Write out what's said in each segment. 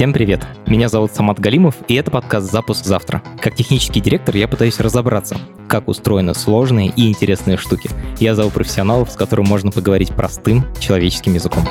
Всем привет! Меня зовут Самат Галимов, и это подкаст «Запуск завтра». Как технический директор я пытаюсь разобраться, как устроены сложные и интересные штуки. Я зову профессионалов, с которым можно поговорить простым человеческим языком.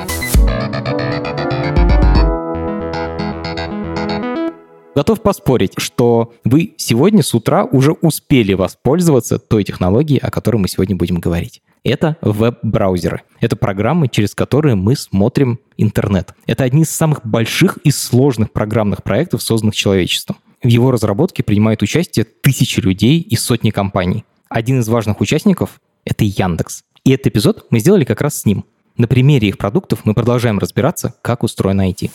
Готов поспорить, что вы сегодня с утра уже успели воспользоваться той технологией, о которой мы сегодня будем говорить. Это веб-браузеры. Это программы, через которые мы смотрим интернет. Это одни из самых больших и сложных программных проектов, созданных человечеством. В его разработке принимают участие тысячи людей и сотни компаний. Один из важных участников — это Яндекс. И этот эпизод мы сделали как раз с ним. На примере их продуктов мы продолжаем разбираться, как устроено IT.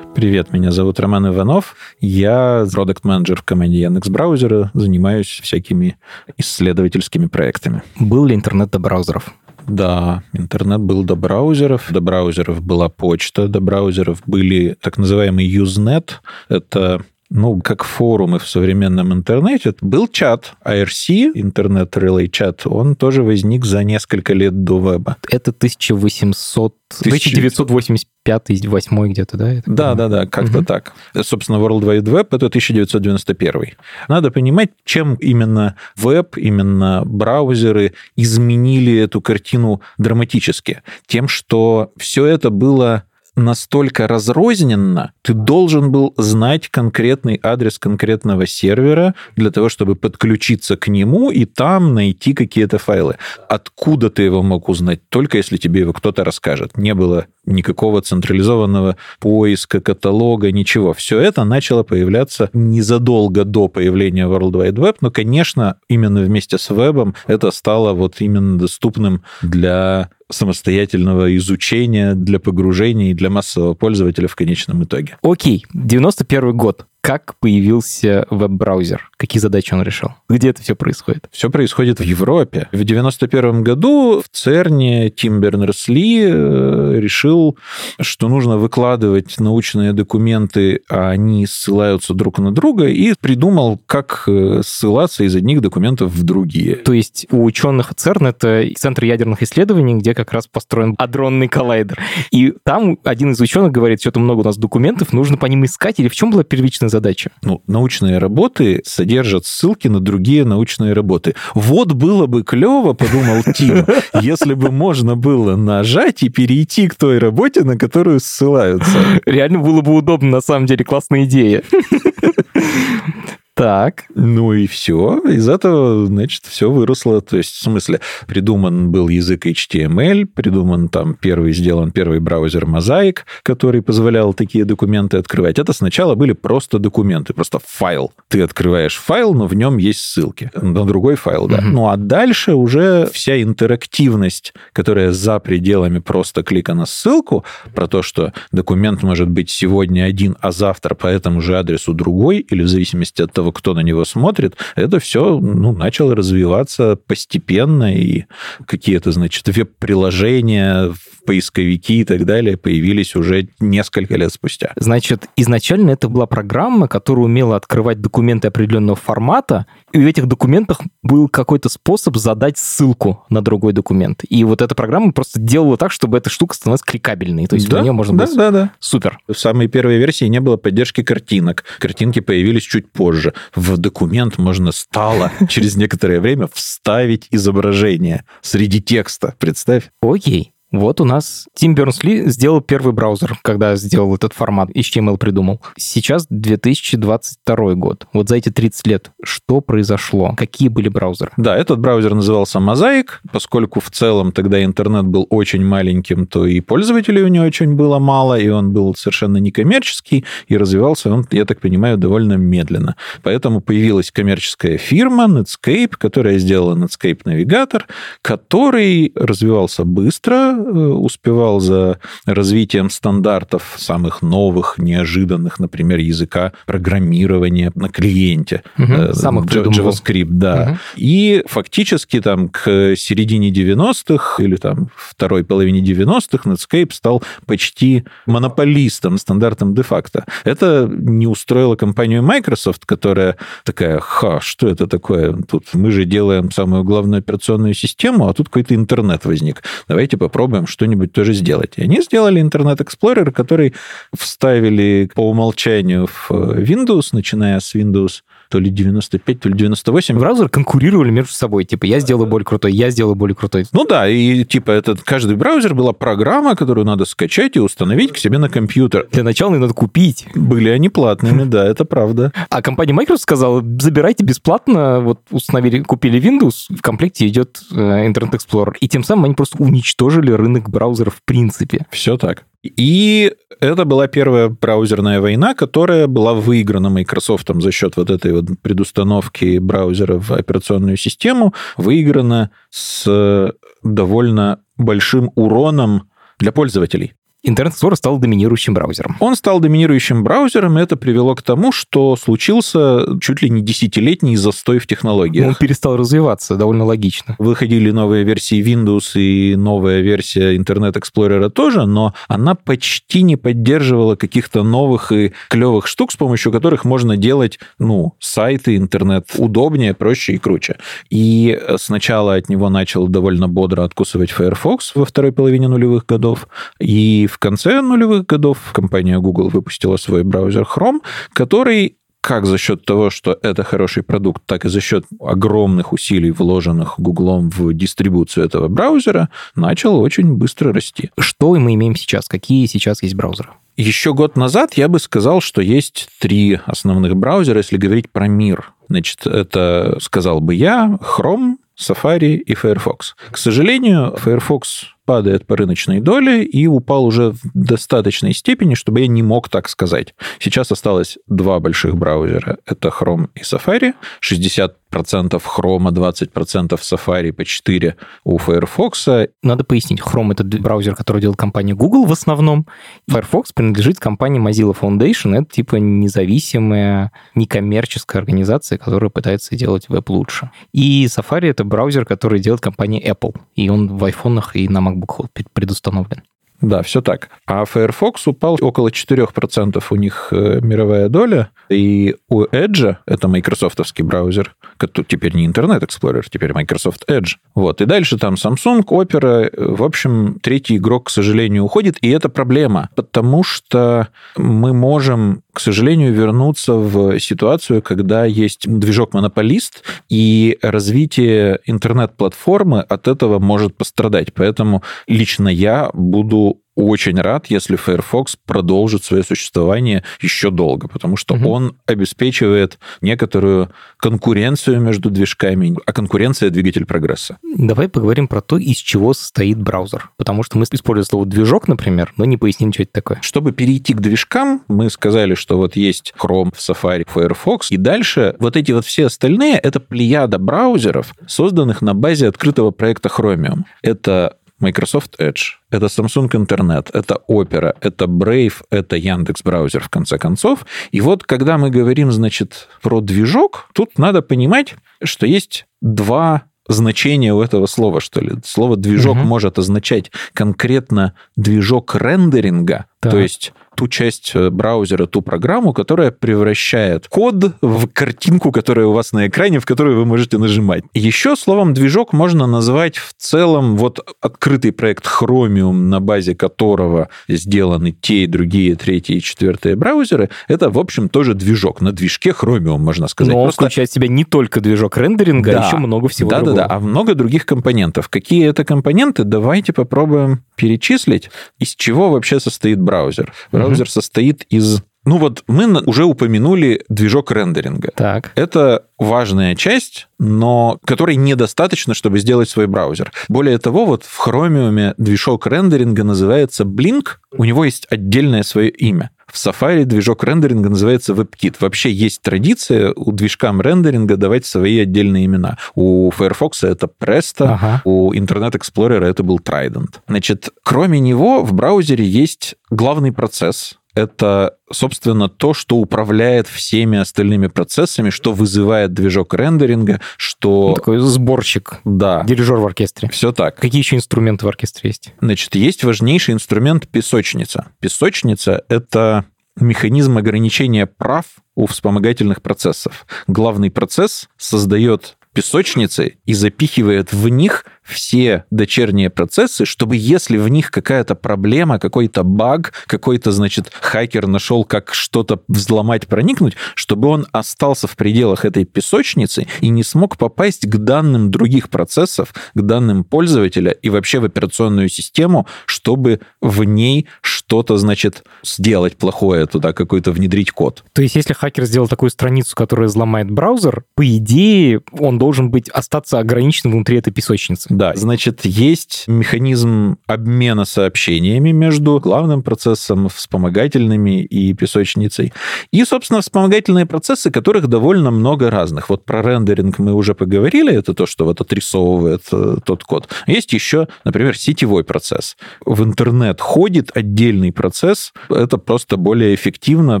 Привет, меня зовут Роман Иванов. Я продукт-менеджер в команде Яндекс Браузера, занимаюсь всякими исследовательскими проектами. Был ли интернет до браузеров? Да, интернет был до браузеров, до браузеров была почта, до браузеров были так называемый Usenet. Это ну, как форумы в современном интернете, был чат IRC, интернет Relay чат, он тоже возник за несколько лет до веба. Это 1800... 1985-8 где-то, да? Да, да, да, как-то угу. так. Собственно, World Wide Web — это 1991. Надо понимать, чем именно веб, именно браузеры изменили эту картину драматически. Тем, что все это было настолько разрозненно, ты должен был знать конкретный адрес конкретного сервера для того, чтобы подключиться к нему и там найти какие-то файлы. Откуда ты его мог узнать? Только если тебе его кто-то расскажет. Не было никакого централизованного поиска, каталога, ничего. Все это начало появляться незадолго до появления World Wide Web, но, конечно, именно вместе с вебом это стало вот именно доступным для самостоятельного изучения, для погружения и для массового пользователя в конечном итоге. Окей, 91 год как появился веб-браузер? Какие задачи он решил? Где это все происходит? Все происходит в Европе. В 91 году в ЦЕРНе Тим Бернерс-Ли э, решил, что нужно выкладывать научные документы, а они ссылаются друг на друга, и придумал, как э, ссылаться из одних документов в другие. То есть у ученых ЦЕРН это Центр ядерных исследований, где как раз построен адронный коллайдер. И там один из ученых говорит, что-то много у нас документов, нужно по ним искать, или в чем была первичная задача? Ну, научные работы содержат ссылки на другие научные работы. Вот было бы клево, подумал Тим, если бы можно было нажать и перейти к той работе, на которую ссылаются. Реально было бы удобно, на самом деле, классная идея. Так. Ну и все. Из этого, значит, все выросло. То есть, в смысле, придуман был язык HTML, придуман там первый, сделан первый браузер Mosaic, который позволял такие документы открывать. Это сначала были просто документы, просто файл. Ты открываешь файл, но в нем есть ссылки на другой файл, да. Угу. Ну а дальше уже вся интерактивность, которая за пределами просто клика на ссылку, про то, что документ может быть сегодня один, а завтра по этому же адресу другой, или в зависимости от того, того, кто на него смотрит, это все ну, начало развиваться постепенно, и какие-то, значит, веб-приложения, поисковики и так далее появились уже несколько лет спустя. Значит, изначально это была программа, которая умела открывать документы определенного формата, и в этих документах был какой-то способ задать ссылку на другой документ. И вот эта программа просто делала так, чтобы эта штука становилась кликабельной. То есть да, в нее можно да, было... Да, да, Супер. В самой первой версии не было поддержки картинок. Картинки появились чуть позже. В документ можно стало через некоторое время вставить изображение среди текста. Представь. Окей. Вот у нас Тим Бернс-Ли сделал первый браузер, когда сделал этот формат, HTML придумал. Сейчас 2022 год. Вот за эти 30 лет что произошло? Какие были браузеры? Да, этот браузер назывался Mosaic, поскольку в целом тогда интернет был очень маленьким, то и пользователей у него очень было мало, и он был совершенно некоммерческий, и развивался он, я так понимаю, довольно медленно. Поэтому появилась коммерческая фирма Netscape, которая сделала Netscape навигатор, который развивался быстро, успевал за развитием стандартов самых новых, неожиданных, например, языка программирования на клиенте. Угу, самых JavaScript, да. Угу. И фактически там к середине 90-х или там второй половине 90-х Netscape стал почти монополистом, стандартом де-факто. Это не устроило компанию Microsoft, которая такая, ха, что это такое? Тут мы же делаем самую главную операционную систему, а тут какой-то интернет возник. Давайте попробуем попробуем что-нибудь тоже сделать. И они сделали Internet Explorer, который вставили по умолчанию в Windows, начиная с Windows то ли 95, то ли 98. Браузеры конкурировали между собой. Типа, я сделаю более крутой, я сделаю более крутой. Ну да, и типа этот каждый браузер была программа, которую надо скачать и установить к себе на компьютер. Для начала надо купить. Были они платными, да, это правда. А компания Microsoft сказала, забирайте бесплатно, вот установили, купили Windows, в комплекте идет э, Internet Explorer. И тем самым они просто уничтожили рынок браузеров в принципе. Все так. И это была первая браузерная война, которая была выиграна Microsoft за счет вот этой вот предустановки браузера в операционную систему, выиграна с довольно большим уроном для пользователей. Internet Explorer стал доминирующим браузером. Он стал доминирующим браузером, и это привело к тому, что случился чуть ли не десятилетний застой в технологиях. Он перестал развиваться, довольно логично. Выходили новые версии Windows и новая версия Internet Explorer тоже, но она почти не поддерживала каких-то новых и клевых штук, с помощью которых можно делать, ну, сайты, интернет удобнее, проще и круче. И сначала от него начал довольно бодро откусывать Firefox во второй половине нулевых годов, и в конце нулевых годов компания Google выпустила свой браузер Chrome, который как за счет того, что это хороший продукт, так и за счет огромных усилий, вложенных Гуглом в дистрибуцию этого браузера, начал очень быстро расти. Что мы имеем сейчас? Какие сейчас есть браузеры? Еще год назад я бы сказал, что есть три основных браузера, если говорить про мир. Значит, это, сказал бы я, Chrome, Safari и Firefox. К сожалению, Firefox падает по рыночной доле и упал уже в достаточной степени, чтобы я не мог так сказать. Сейчас осталось два больших браузера. Это Chrome и Safari. 60% Chrome, 20% Safari, по 4 у Firefox. Надо пояснить, Chrome — это браузер, который делает компания Google в основном. Firefox принадлежит компании Mozilla Foundation. Это типа независимая, некоммерческая организация, которая пытается делать веб лучше. И Safari — это браузер, который делает компания Apple. И он в айфонах и на MacBook предустановлен. Да, все так. А Firefox упал около 4% у них э, мировая доля, и у Edge, это майкрософтовский браузер, который теперь не Internet Explorer, теперь Microsoft Edge. Вот. И дальше там Samsung, Opera. В общем, третий игрок, к сожалению, уходит, и это проблема, потому что мы можем к сожалению, вернуться в ситуацию, когда есть движок-монополист, и развитие интернет-платформы от этого может пострадать. Поэтому лично я буду очень рад, если Firefox продолжит свое существование еще долго, потому что угу. он обеспечивает некоторую конкуренцию между движками, а конкуренция — двигатель прогресса. Давай поговорим про то, из чего состоит браузер. Потому что мы используем слово «движок», например, но не поясним, что это такое. Чтобы перейти к движкам, мы сказали, что вот есть Chrome, Safari, Firefox, и дальше вот эти вот все остальные — это плеяда браузеров, созданных на базе открытого проекта Chromium. Это Microsoft Edge, это Samsung Internet, это Opera, это Brave, это Яндекс браузер в конце концов. И вот когда мы говорим, значит, про движок, тут надо понимать, что есть два значения у этого слова, что ли. Слово движок угу. может означать конкретно движок рендеринга, так. то есть ту часть э, браузера, ту программу, которая превращает код в картинку, которая у вас на экране, в которую вы можете нажимать. Еще словом движок можно назвать в целом вот открытый проект Chromium, на базе которого сделаны те и другие, третьи и четвертые браузеры. Это, в общем, тоже движок. На движке Chromium, можно сказать. Но он Просто... включает в себя не только движок рендеринга, да. а еще много всего да, другого. Да-да-да, а много других компонентов. Какие это компоненты? Давайте попробуем перечислить, из чего вообще состоит браузер. Браузер угу. состоит из ну вот мы уже упомянули движок рендеринга. Так. Это важная часть, но которой недостаточно, чтобы сделать свой браузер. Более того, вот в Chromium движок рендеринга называется Blink, у него есть отдельное свое имя. В Safari движок рендеринга называется WebKit. Вообще есть традиция у движкам рендеринга давать свои отдельные имена. У Firefox это Presto, ага. у Internet Explorer это был Trident. Значит, кроме него в браузере есть главный процесс, это, собственно, то, что управляет всеми остальными процессами, что вызывает движок рендеринга, что... Такой сборщик. Да. Дирижер в оркестре. Все так. Какие еще инструменты в оркестре есть? Значит, есть важнейший инструмент песочница. Песочница — это механизм ограничения прав у вспомогательных процессов. Главный процесс создает песочницы и запихивает в них все дочерние процессы, чтобы если в них какая-то проблема, какой-то баг, какой-то, значит, хакер нашел, как что-то взломать, проникнуть, чтобы он остался в пределах этой песочницы и не смог попасть к данным других процессов, к данным пользователя и вообще в операционную систему, чтобы в ней что-то, значит, сделать плохое туда, какой-то внедрить код. То есть, если хакер сделал такую страницу, которая взломает браузер, по идее, он должен быть остаться ограничен внутри этой песочницы. Да, значит, есть механизм обмена сообщениями между главным процессом, вспомогательными и песочницей. И, собственно, вспомогательные процессы, которых довольно много разных. Вот про рендеринг мы уже поговорили, это то, что вот отрисовывает э, тот код. Есть еще, например, сетевой процесс. В интернет ходит отдельный процесс, это просто более эффективно,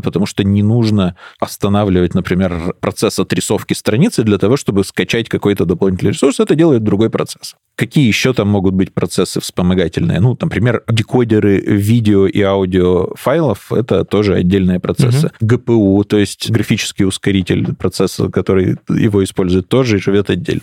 потому что не нужно останавливать, например, процесс отрисовки страницы для того, чтобы скачать какой-то дополнительный ресурс, это делает другой процесс. Какие еще там могут быть процессы вспомогательные? Ну, например, декодеры видео и аудио файлов — это тоже отдельные процессы. Угу. ГПУ, то есть графический ускоритель процесса, который его использует, тоже живет отдельно.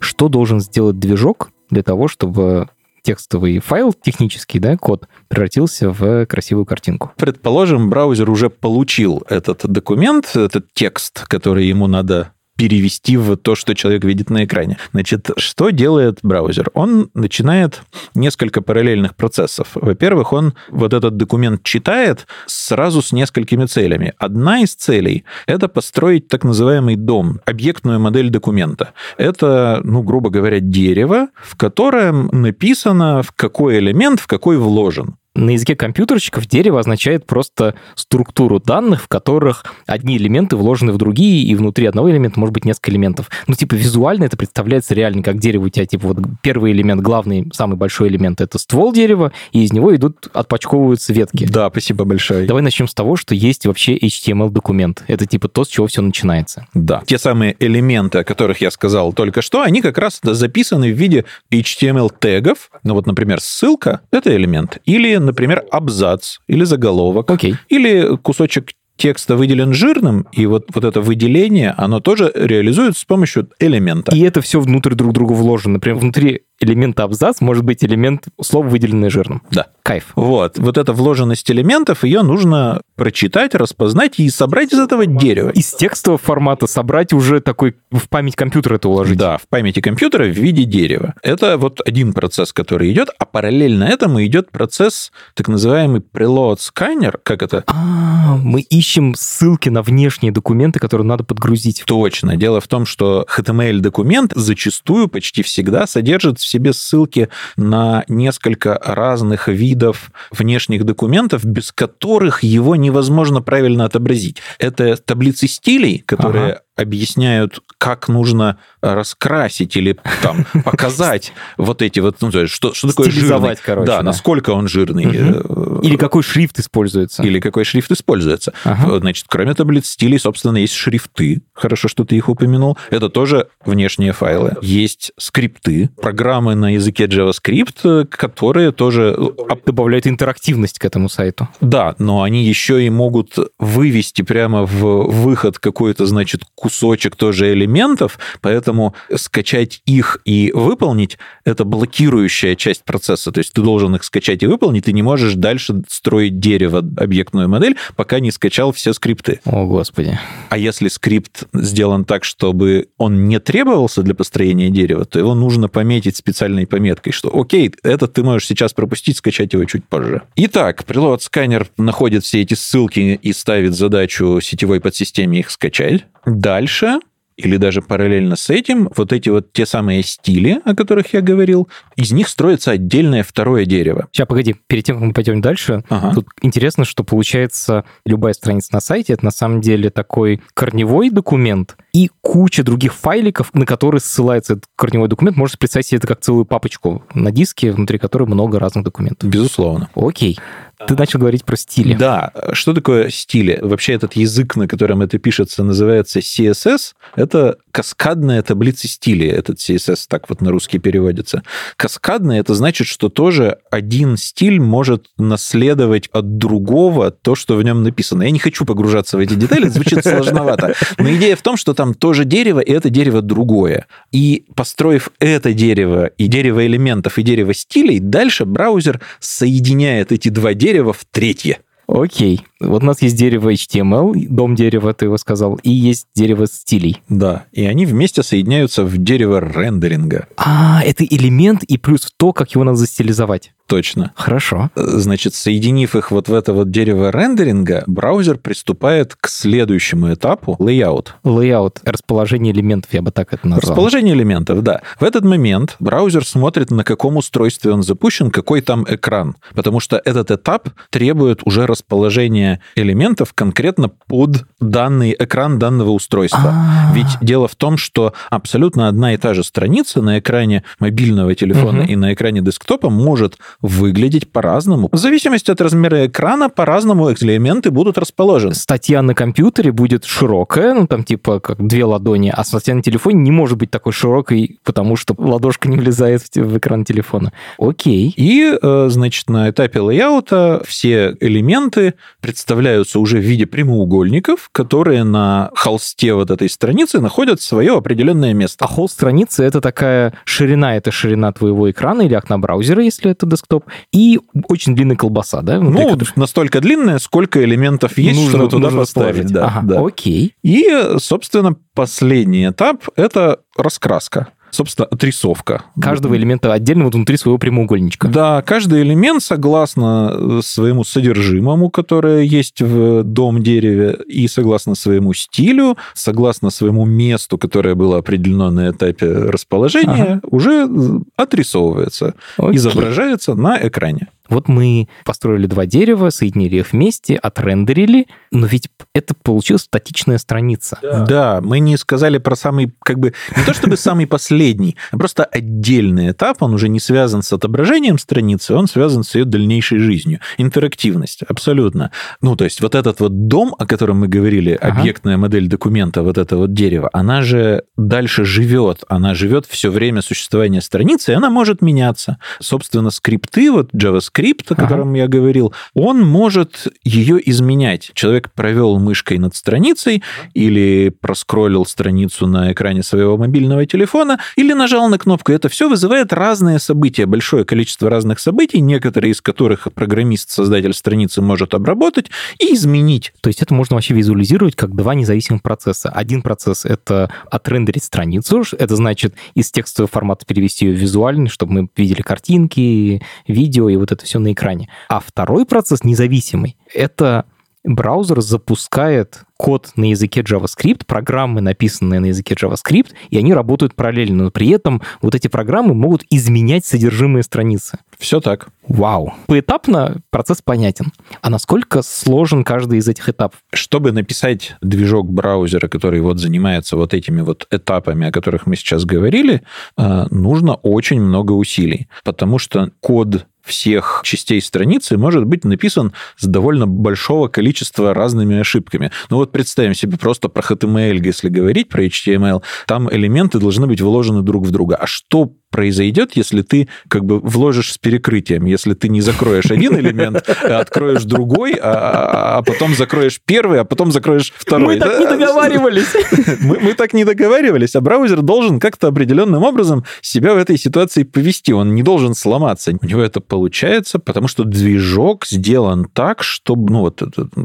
Что должен сделать движок для того, чтобы текстовый файл, технический да, код, превратился в красивую картинку. Предположим, браузер уже получил этот документ, этот текст, который ему надо перевести в то, что человек видит на экране. Значит, что делает браузер? Он начинает несколько параллельных процессов. Во-первых, он вот этот документ читает сразу с несколькими целями. Одна из целей — это построить так называемый дом, объектную модель документа. Это, ну, грубо говоря, дерево, в котором написано, в какой элемент в какой вложен на языке компьютерщиков дерево означает просто структуру данных, в которых одни элементы вложены в другие, и внутри одного элемента может быть несколько элементов. Ну, типа, визуально это представляется реально, как дерево у тебя, типа, вот первый элемент, главный, самый большой элемент — это ствол дерева, и из него идут, отпочковываются ветки. Да, спасибо большое. Давай начнем с того, что есть вообще HTML-документ. Это, типа, то, с чего все начинается. Да. Те самые элементы, о которых я сказал только что, они как раз записаны в виде HTML-тегов. Ну, вот, например, ссылка — это элемент. Или например, абзац или заголовок, okay. или кусочек текста выделен жирным, и вот, вот это выделение, оно тоже реализуется с помощью элемента. И это все внутрь друг друга вложено. Например, внутри элемента абзац может быть элемент слова, выделенный жирным. Да. Кайф. Вот. Вот эта вложенность элементов, ее нужно прочитать, распознать и собрать из этого дерева. Из текстового формата собрать уже такой в память компьютера это уложить. Да, в памяти компьютера в виде дерева. Это вот один процесс, который идет, а параллельно этому идет процесс так называемый preload scanner. Как это? А, мы ищем ссылки на внешние документы, которые надо подгрузить. Точно. Дело в том, что HTML-документ зачастую почти всегда содержит в себе ссылки на несколько разных видов внешних документов, без которых его невозможно правильно отобразить. Это таблицы стилей, которые ага объясняют, как нужно раскрасить или там показать вот эти вот, ну, что, что такое жирный. короче. Да, да, насколько он жирный. Угу. Или какой шрифт используется. Или какой шрифт используется. Ага. Значит, кроме таблиц стилей, собственно, есть шрифты. Хорошо, что ты их упомянул. Это тоже внешние файлы. Есть скрипты, программы на языке JavaScript, которые тоже... Добавляют интерактивность к этому сайту. Да, но они еще и могут вывести прямо в выход какой-то, значит, кусочек тоже элементов, поэтому скачать их и выполнить — это блокирующая часть процесса. То есть ты должен их скачать и выполнить, ты не можешь дальше строить дерево, объектную модель, пока не скачал все скрипты. О, Господи. А если скрипт сделан так, чтобы он не требовался для построения дерева, то его нужно пометить специальной пометкой, что окей, это ты можешь сейчас пропустить, скачать его чуть позже. Итак, Preload сканер находит все эти ссылки и ставит задачу сетевой подсистеме их скачать. Дальше или даже параллельно с этим, вот эти вот те самые стили, о которых я говорил, из них строится отдельное второе дерево. Сейчас, погоди, перед тем, как мы пойдем дальше, ага. тут интересно, что получается любая страница на сайте, это на самом деле такой корневой документ и куча других файликов, на которые ссылается этот корневой документ. Можете представить себе это как целую папочку на диске, внутри которой много разных документов. Безусловно. Окей. Ты начал говорить про стили. Да. Что такое стили? Вообще этот язык, на котором это пишется, называется CSS. Это каскадная таблица стилей. Этот CSS так вот на русский переводится. Каскадная это значит, что тоже один стиль может наследовать от другого то, что в нем написано. Я не хочу погружаться в эти детали, звучит сложновато. Но идея в том, что там тоже дерево, и это дерево другое. И построив это дерево, и дерево элементов, и дерево стилей, дальше браузер соединяет эти два дерева в третье. Окей. Вот у нас есть дерево HTML, дом дерева, ты его сказал, и есть дерево стилей. Да, и они вместе соединяются в дерево рендеринга. А, это элемент и плюс то, как его надо застилизовать. Точно. Хорошо. Значит, соединив их вот в это вот дерево рендеринга, браузер приступает к следующему этапу — layout. Layout, расположение элементов, я бы так это назвал. Расположение элементов, да. В этот момент браузер смотрит, на каком устройстве он запущен, какой там экран. Потому что этот этап требует уже расположения элементов конкретно под данный экран данного устройства. А. Ведь дело в том, что абсолютно одна и та же страница на экране мобильного телефона Мгм. и на экране десктопа может выглядеть по-разному. В зависимости от размера экрана по-разному элементы будут расположены. Статья на компьютере будет широкая, ну там типа как две ладони, а статья на телефоне не может быть такой широкой, потому что ладошка не влезает в, экран телефона. Окей. И, э, значит, на этапе лейаута все элементы представляются уже в виде прямоугольников, которые на холсте вот этой страницы находят свое определенное место. А холст страницы это такая ширина, это ширина твоего экрана или окна браузера, если это десктоп, и очень длинная колбаса, да? внутри Ну, которой настолько длинная, сколько элементов есть, нужно, чтобы туда нужно поставить. Да, Ага, да. Окей. И, собственно, последний этап — это раскраска. Собственно, отрисовка. Каждого элемента отдельно вот внутри своего прямоугольничка. Да, каждый элемент, согласно э, своему содержимому, которое есть в дом дереве, и согласно своему стилю, согласно своему месту, которое было определено на этапе расположения, уже э, отрисовывается, Окей. изображается на экране. Вот мы построили два дерева, соединили их вместе, отрендерили, но ведь это получилась статичная страница. Да. мы не сказали про самый, как бы, не то чтобы самый последний, а просто отдельный этап, он уже не связан с отображением страницы, он связан с ее дальнейшей жизнью. Интерактивность, абсолютно. Ну, то есть вот этот вот дом, о котором мы говорили, Ага. объектная модель документа, вот это вот дерево, она же дальше живет, она живет все время существования страницы, и она может меняться. Собственно, скрипты, вот JavaScript, о Ага. котором я говорил, он может ее изменять. Человек провел мышкой над страницей, или проскроллил страницу на экране своего мобильного телефона, или нажал на кнопку. Это все вызывает разные события, большое количество разных событий, некоторые из которых программист, создатель страницы может обработать и изменить. То есть это можно вообще визуализировать как два независимых процесса. Один процесс — это отрендерить страницу, это значит из текстового формата перевести ее в визуальный, чтобы мы видели картинки, видео и вот это все на экране. А второй процесс независимый — это браузер запускает код на языке JavaScript, программы, написанные на языке JavaScript, и они работают параллельно, но при этом вот эти программы могут изменять содержимое страницы. Все так. Вау. Поэтапно процесс понятен. А насколько сложен каждый из этих этапов? Чтобы написать движок браузера, который вот занимается вот этими вот этапами, о которых мы сейчас говорили, э, нужно очень много усилий, потому что код всех частей страницы может быть написан с довольно большого количества разными ошибками. Ну вот представим себе просто про HTML, если говорить про HTML, там элементы должны быть вложены друг в друга. А что произойдет, если ты как бы вложишь с перекрытием, если ты не закроешь один элемент, а откроешь другой, а, а потом закроешь первый, а потом закроешь второй. Мы так не договаривались. Мы, так не договаривались, а браузер должен как-то определенным образом себя в этой ситуации повести. Он не должен сломаться. У него это получается, потому что движок сделан так, чтобы, ну вот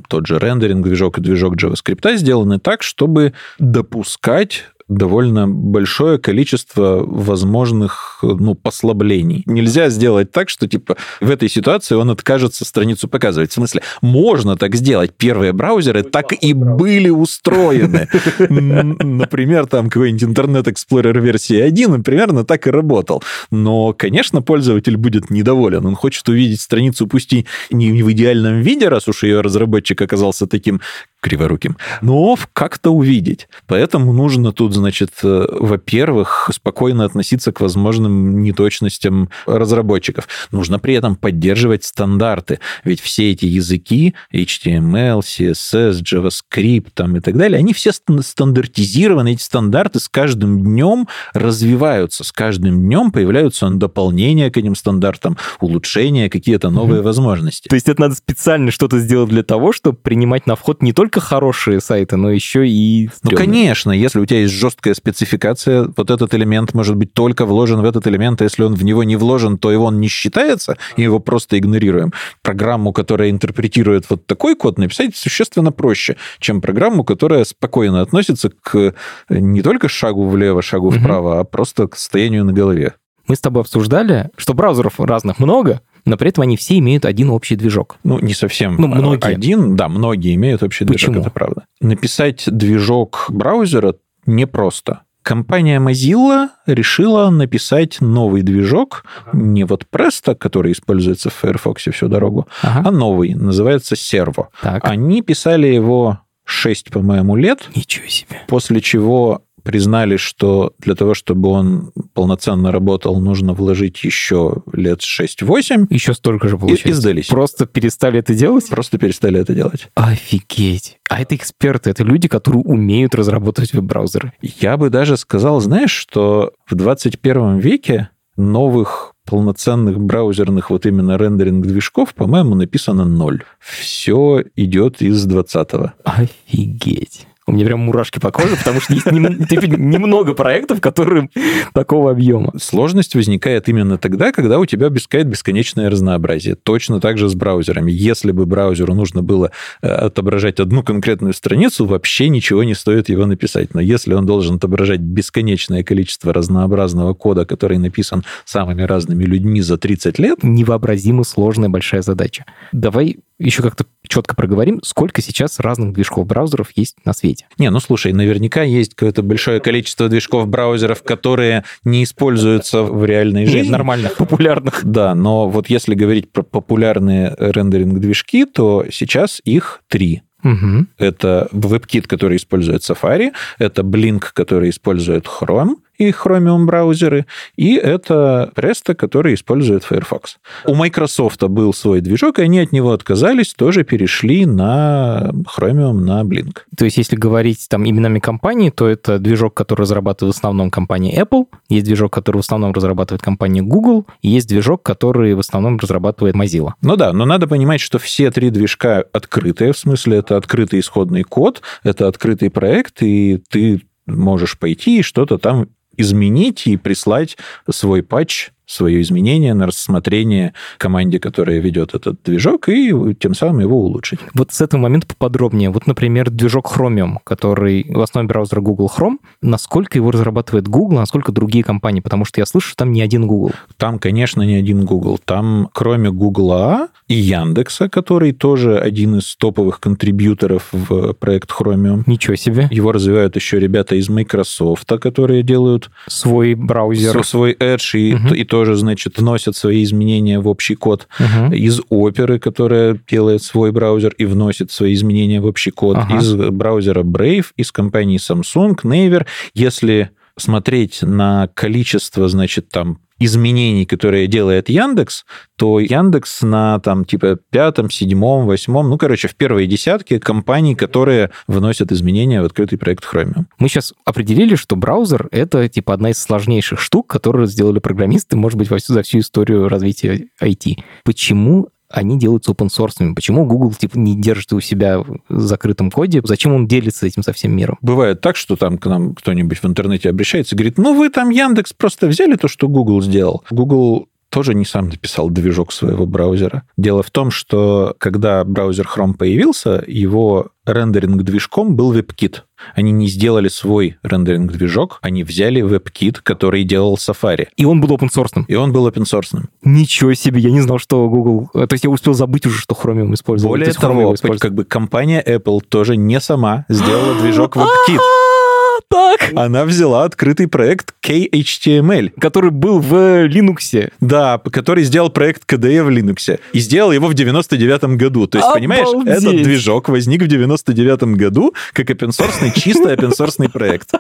тот же рендеринг движок и движок JavaScript сделаны так, чтобы допускать довольно большое количество возможных ну, послаблений. Нельзя сделать так, что типа в этой ситуации он откажется страницу показывать. В смысле, можно так сделать. Первые браузеры так и были устроены. Например, там какой-нибудь Internet Explorer версии 1 примерно так и работал. Но, конечно, пользователь будет недоволен. Он хочет увидеть страницу, пусть и не в идеальном виде, раз уж ее разработчик оказался таким криворуким, но как-то увидеть. Поэтому нужно тут, значит, э, во-первых, спокойно относиться к возможным неточностям разработчиков. Нужно при этом поддерживать стандарты, ведь все эти языки, HTML, CSS, JavaScript там, и так далее, они все стандартизированы, эти стандарты с каждым днем развиваются, с каждым днем появляются дополнения к этим стандартам, улучшения, какие-то новые mm-hmm. возможности. То есть это надо специально что-то сделать для того, чтобы принимать на вход не только только хорошие сайты, но еще и... Ну, конечно, если у тебя есть жесткая спецификация, вот этот элемент может быть только вложен в этот элемент, а если он в него не вложен, то его он не считается, и его просто игнорируем. Программу, которая интерпретирует вот такой код, написать существенно проще, чем программу, которая спокойно относится к не только шагу влево, шагу вправо, угу. а просто к состоянию на голове. Мы с тобой обсуждали, что браузеров разных много, но при этом они все имеют один общий движок. Ну, не совсем. Ну, многие. Один, да, многие имеют общий Почему? движок, это правда. Написать движок браузера непросто. Компания Mozilla решила написать новый движок, не вот Presto, который используется в Firefox всю дорогу, ага. а новый, называется Servo. Так. Они писали его 6, по-моему, лет. Ничего себе. После чего признали, что для того, чтобы он полноценно работал, нужно вложить еще лет 6-8. Еще столько же получается. И, и сдались. Просто перестали это делать? Просто перестали это делать. Офигеть. А это эксперты, это люди, которые умеют разработать веб-браузеры. Я бы даже сказал, знаешь, что в 21 веке новых полноценных браузерных вот именно рендеринг-движков, по-моему, написано ноль. Все идет из 20-го. Офигеть. У меня прям мурашки по коже, потому что есть немного проектов, которые такого объема. Сложность возникает именно тогда, когда у тебя бескает бесконечное разнообразие. Точно так же с браузерами. Если бы браузеру нужно было э, отображать одну конкретную страницу, вообще ничего не стоит его написать. Но если он должен отображать бесконечное количество разнообразного кода, который написан самыми разными людьми за 30 лет... Невообразимо сложная большая задача. Давай еще как-то четко проговорим, сколько сейчас разных движков браузеров есть на свете. Не, ну слушай, наверняка есть какое-то большое количество движков браузеров, которые не используются в реальной жизни. Нет, нормальных, популярных. Да, но вот если говорить про популярные рендеринг-движки, то сейчас их три. Угу. Это WebKit, который использует Safari, это Blink, который использует Chrome, и Chromium браузеры, и это Presto, который использует Firefox. У Microsoft был свой движок, и они от него отказались, тоже перешли на Chromium, на Blink. То есть, если говорить там именами компании, то это движок, который разрабатывает в основном компания Apple, есть движок, который в основном разрабатывает компания Google, и есть движок, который в основном разрабатывает Mozilla. Ну да, но надо понимать, что все три движка открытые, в смысле это открытый исходный код, это открытый проект, и ты можешь пойти и что-то там изменить и прислать свой патч свое изменение на рассмотрение команде, которая ведет этот движок, и тем самым его улучшить. Вот с этого момента поподробнее. Вот, например, движок Chromium, который в основе браузера Google Chrome, насколько его разрабатывает Google, а насколько другие компании? Потому что я слышу, что там не один Google. Там, конечно, не один Google. Там, кроме Google и Яндекса, который тоже один из топовых контрибьюторов в проект Chromium. Ничего себе. Его развивают еще ребята из Microsoft, которые делают свой браузер. Свой Edge и, угу. и то тоже, значит, вносят свои изменения в общий код угу. из оперы, которая делает свой браузер и вносит свои изменения в общий код, ага. из браузера Brave, из компании Samsung, Naver. Если смотреть на количество, значит, там изменений, которые делает Яндекс, то Яндекс на там типа пятом, седьмом, восьмом, ну, короче, в первой десятке компаний, которые вносят изменения в открытый проект Chromium. Мы сейчас определили, что браузер — это типа одна из сложнейших штук, которые сделали программисты, может быть, за всю историю развития IT. Почему они делаются open source. Почему Google типа, не держит у себя в закрытом коде? Зачем он делится этим со всем миром? Бывает так, что там к нам кто-нибудь в интернете обращается и говорит, ну вы там Яндекс просто взяли то, что Google сделал. Google тоже не сам написал движок своего браузера. Дело в том, что когда браузер Chrome появился, его рендеринг-движком был WebKit. Они не сделали свой рендеринг-движок, они взяли WebKit, который делал Safari. И он был open source. И он был open source. Ничего себе, я не знал, что Google... То есть я успел забыть уже, что Chromium использовал. Более того, как бы компания Apple тоже не сама сделала движок WebKit. Так? Она взяла открытый проект KHTML. Который был в Linux. Да, который сделал проект KDE в Linux. И сделал его в 99 году. То есть, Обалдеть. понимаешь, этот движок возник в 99 году как open source, чисто open source проект.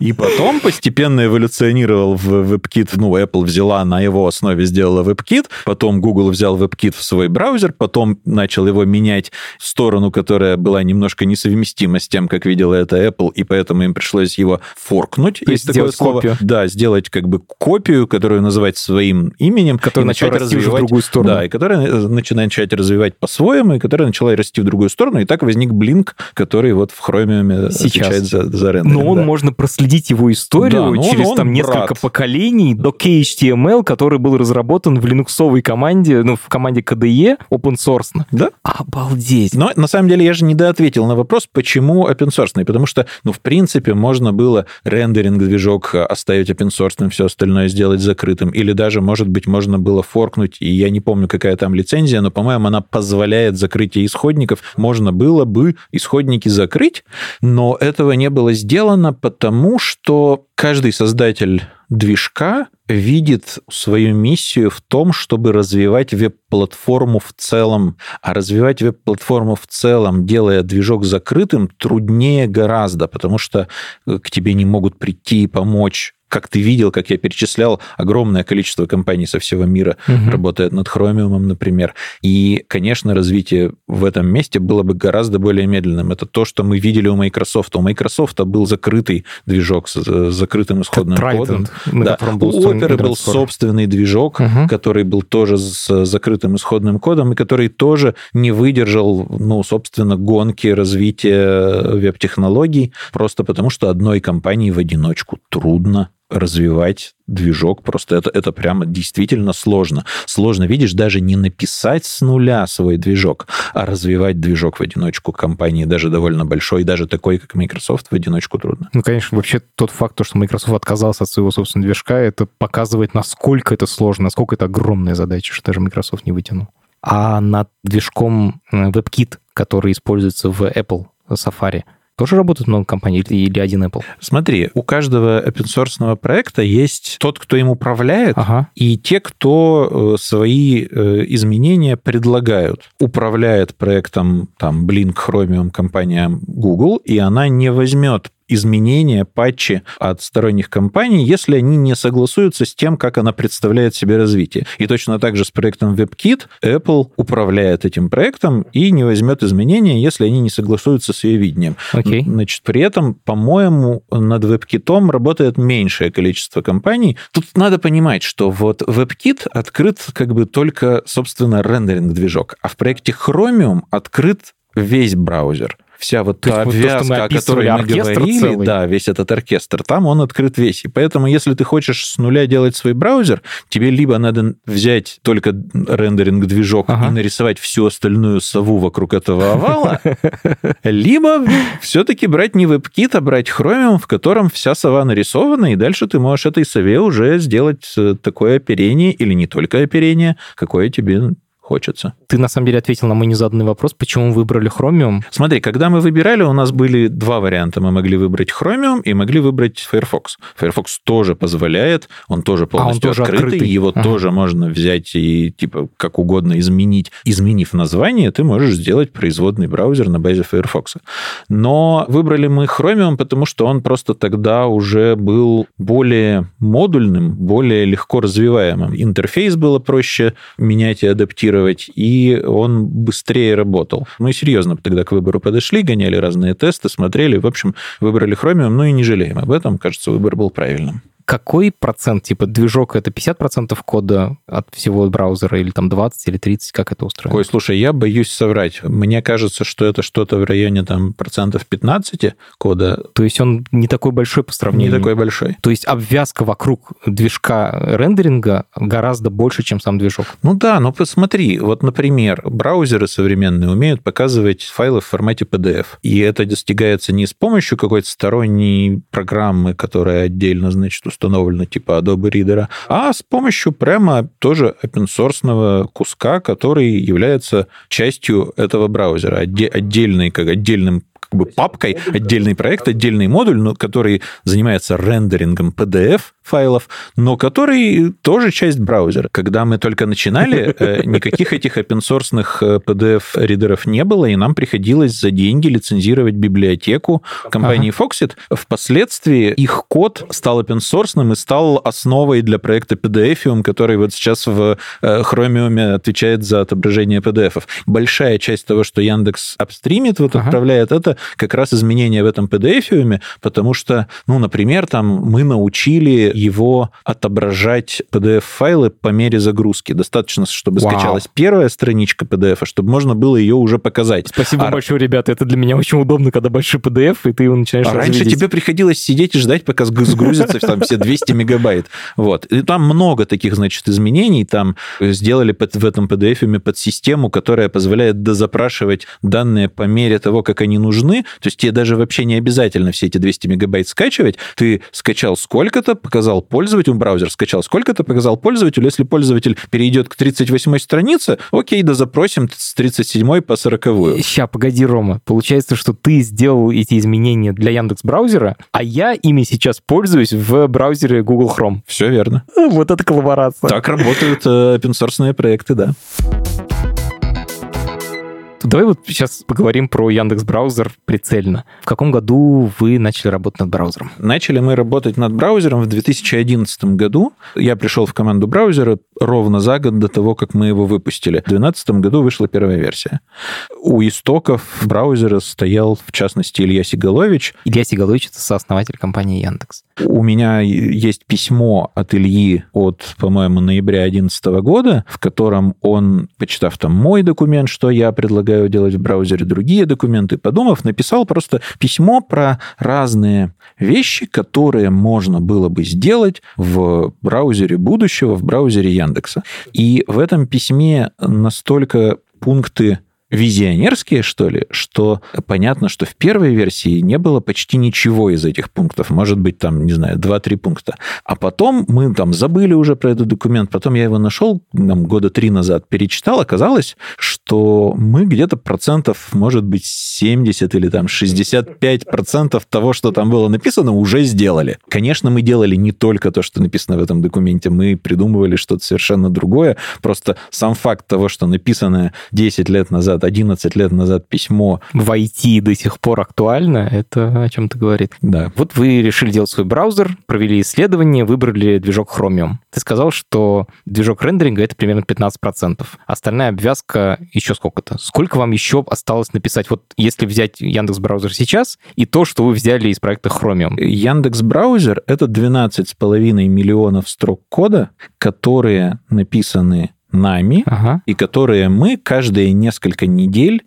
И потом постепенно эволюционировал в WebKit. Ну, Apple взяла на его основе, сделала WebKit. Потом Google взял WebKit в свой браузер. Потом начал его менять в сторону, которая была немножко несовместима с тем, как видела это Apple. И поэтому им пришлось его форкнуть. То есть такое слово. копию. Да, сделать как бы копию, которую называть своим именем. Начал начать уже в развивать- другую сторону. Да, и которая э, начинает начать развивать по-своему, и которая начала расти в другую сторону. И так возник Blink, который вот в Chromium Сейчас. отвечает за, за рендеринг. Но он да. можно проследить его историю Да, он- через он там несколько брат. поколений до KHTML, который был разработан в линуксовой команде, ну, в команде KDE, open source. Да. Обалдеть. Но на самом деле я же недоответил на вопрос, почему open source. Потому что, ну, в принципе, можно было рендеринг-движок оставить open source, все остальное сделать закрытым. Или даже, может быть, можно было форкнуть, и я не помню, какая там лицензия, но, по-моему, она позволяет закрытие исходников. Можно было бы исходники закрыть, но этого не было сделано, потому что каждый создатель движка видит свою миссию в том, чтобы развивать веб-платформу в целом. А развивать веб-платформу в целом, делая движок закрытым, труднее гораздо, потому что э, к тебе не могут прийти и помочь. Как ты видел, как я перечислял, огромное количество компаний со всего мира Мгм. работает над Chromium, например. И, конечно, развитие в этом месте было бы гораздо более медленным. Это то, что мы видели у Microsoft. У Microsoft был закрытый движок с с закрытым исходным кодом. Trident, на Да. был У Opera был собственный движок, Мгм. который был тоже с закрытым исходным кодом, и который тоже не выдержал, ну, собственно, гонки развития веб-технологий, просто потому что одной компании в одиночку трудно развивать движок. Просто это, это прямо действительно сложно. Сложно, видишь, даже не написать с нуля свой движок, а развивать движок в одиночку компании, даже довольно большой, даже такой, как Microsoft, в одиночку трудно. Ну, конечно, вообще тот факт, то, что Microsoft отказался от своего собственного движка, это показывает, насколько это сложно, насколько это огромная задача, что даже Microsoft не вытянул. А над движком э, WebKit, который используется в Apple Safari, тоже работает много компаний или, или один Apple? Смотри, у каждого open source проекта есть тот, кто им управляет, Ага. и те, кто э, свои э, изменения предлагают. Управляет проектом там Blink, Chromium компания Google, и она не возьмет изменения, патчи от сторонних компаний, если они не согласуются с тем, как она представляет себе развитие. И точно так же с проектом WebKit Apple управляет этим проектом и не возьмет изменения, если они не согласуются с ее видением. Окей. Значит, при этом, по-моему, над WebKit работает меньшее количество компаний. Тут надо понимать, что вот WebKit открыт как бы только, собственно, рендеринг-движок, а в проекте Chromium открыт весь браузер. Вся вот та обвязка, о которой мы говорили, да, весь этот оркестр, там он открыт весь. И поэтому, если ты хочешь с нуля делать свой браузер, тебе либо надо взять только рендеринг-движок Ага. и нарисовать всю остальную сову вокруг этого овала, либо все-таки брать не WebKit, а брать Chromium, в котором вся сова нарисована, и дальше ты можешь этой сове уже сделать э, такое оперение, или не только оперение, какое тебе хочется. Ты, на самом деле, ответил на мой незаданный вопрос, почему выбрали Chromium. Смотри, когда мы выбирали, у нас были два варианта. Мы могли выбрать Chromium и могли выбрать Firefox. Firefox тоже позволяет, он тоже полностью А, тоже открытый, открытый. его Ага. тоже можно взять и типа как угодно изменить. Изменив название, ты можешь сделать производный браузер на базе Firefox. Но выбрали мы Chromium, потому что он просто тогда уже был более модульным, более легко развиваемым. Интерфейс было проще менять и адаптировать, и он быстрее работал. Мы серьезно тогда к выбору подошли, гоняли разные тесты, смотрели, в общем, выбрали Chromium, ну и не жалеем об этом. Кажется, выбор был правильным. Какой процент, типа, движок это 50% кода от всего браузера, или там 20, или 30, как это устроено? Ой, слушай, я боюсь соврать. Мне кажется, что это что-то в районе там процентов 15 кода, То есть он не такой большой по не сравнению. такой большой. То есть обвязка вокруг движка рендеринга гораздо больше, чем сам движок. Ну да, но посмотри, вот, например, браузеры современные умеют показывать файлы в формате PDF. И это достигается не с помощью какой-то сторонней программы, которая отдельно, значит, установлена, типа Adobe Reader, а с помощью прямо тоже open source куска, который является частью этого браузера, отде- отдельной, как отдельным как бы папкой, отдельный проект, отдельный модуль, но который занимается рендерингом PDF-файлов, но который тоже часть браузера. Когда мы только начинали, э, никаких этих open-source PDF-ридеров не было, и нам приходилось за деньги лицензировать библиотеку компании ага. Foxit. Впоследствии их код стал open-source и стал основой для проекта PDFium, который вот сейчас в э, Chromium отвечает за отображение PDF. Большая часть того, что Яндекс апстримит, вот ага. отправляет, это как раз изменения в этом PDF, потому что, ну, например, там мы научили его отображать PDF-файлы по мере загрузки. Достаточно, чтобы Вау. скачалась первая страничка PDF, чтобы можно было ее уже показать. Спасибо а... большое, ребята. Это для меня очень удобно, когда большой PDF, и ты его начинаешь а Раньше тебе приходилось сидеть и ждать, пока сгрузится там все 200 мегабайт. Вот. И там много таких, значит, изменений. Там сделали в этом PDF под систему, которая позволяет дозапрашивать данные по мере того, как они нужны. То есть тебе даже вообще не обязательно все эти 200 мегабайт скачивать. Ты скачал сколько-то, показал пользователю, браузер скачал сколько-то, показал пользователю. Если пользователь перейдет к 38 странице, окей, да запросим с 37 по 40. Сейчас, погоди, Рома. Получается, что ты сделал эти изменения для Яндекс браузера, а я ими сейчас пользуюсь в браузере Google Chrome. Все верно. Вот это коллаборация. Так работают э, open source проекты, да. Давай вот сейчас поговорим про Яндекс браузер прицельно. В каком году вы начали работать над браузером? Начали мы работать над браузером в 2011 году. Я пришел в команду браузера ровно за год до того, как мы его выпустили. В 2012 году вышла первая версия. У истоков браузера стоял, в частности, Илья Сигалович. Илья Сигалович — это сооснователь компании Яндекс. У меня есть письмо от Ильи от, по-моему, ноября 2011 года, в котором он, почитав там мой документ, что я предлагаю предлагаю делать в браузере другие документы, подумав, написал просто письмо про разные вещи, которые можно было бы сделать в браузере будущего, в браузере Яндекса. И в этом письме настолько пункты визионерские, что ли, что понятно, что в первой версии не было почти ничего из этих пунктов. Может быть, там, не знаю, 2-3 пункта. А потом мы там забыли уже про этот документ, потом я его нашел, там, года три назад перечитал, оказалось, что мы где-то процентов, может быть, 70 или там 65 процентов того, что там было написано, уже сделали. Конечно, мы делали не только то, что написано в этом документе, мы придумывали что-то совершенно другое. Просто сам факт того, что написано 10 лет назад 11 лет назад письмо в IT до сих пор актуально, это о чем-то говорит. Да. Вот вы решили делать свой браузер, провели исследование, выбрали движок Chromium. Ты сказал, что движок рендеринга — это примерно 15%. Остальная обвязка еще сколько-то. Сколько вам еще осталось написать? Вот если взять Яндекс браузер сейчас и то, что вы взяли из проекта Chromium. Яндекс браузер — это 12,5 миллионов строк кода, которые написаны нами, ага. и которые мы каждые несколько недель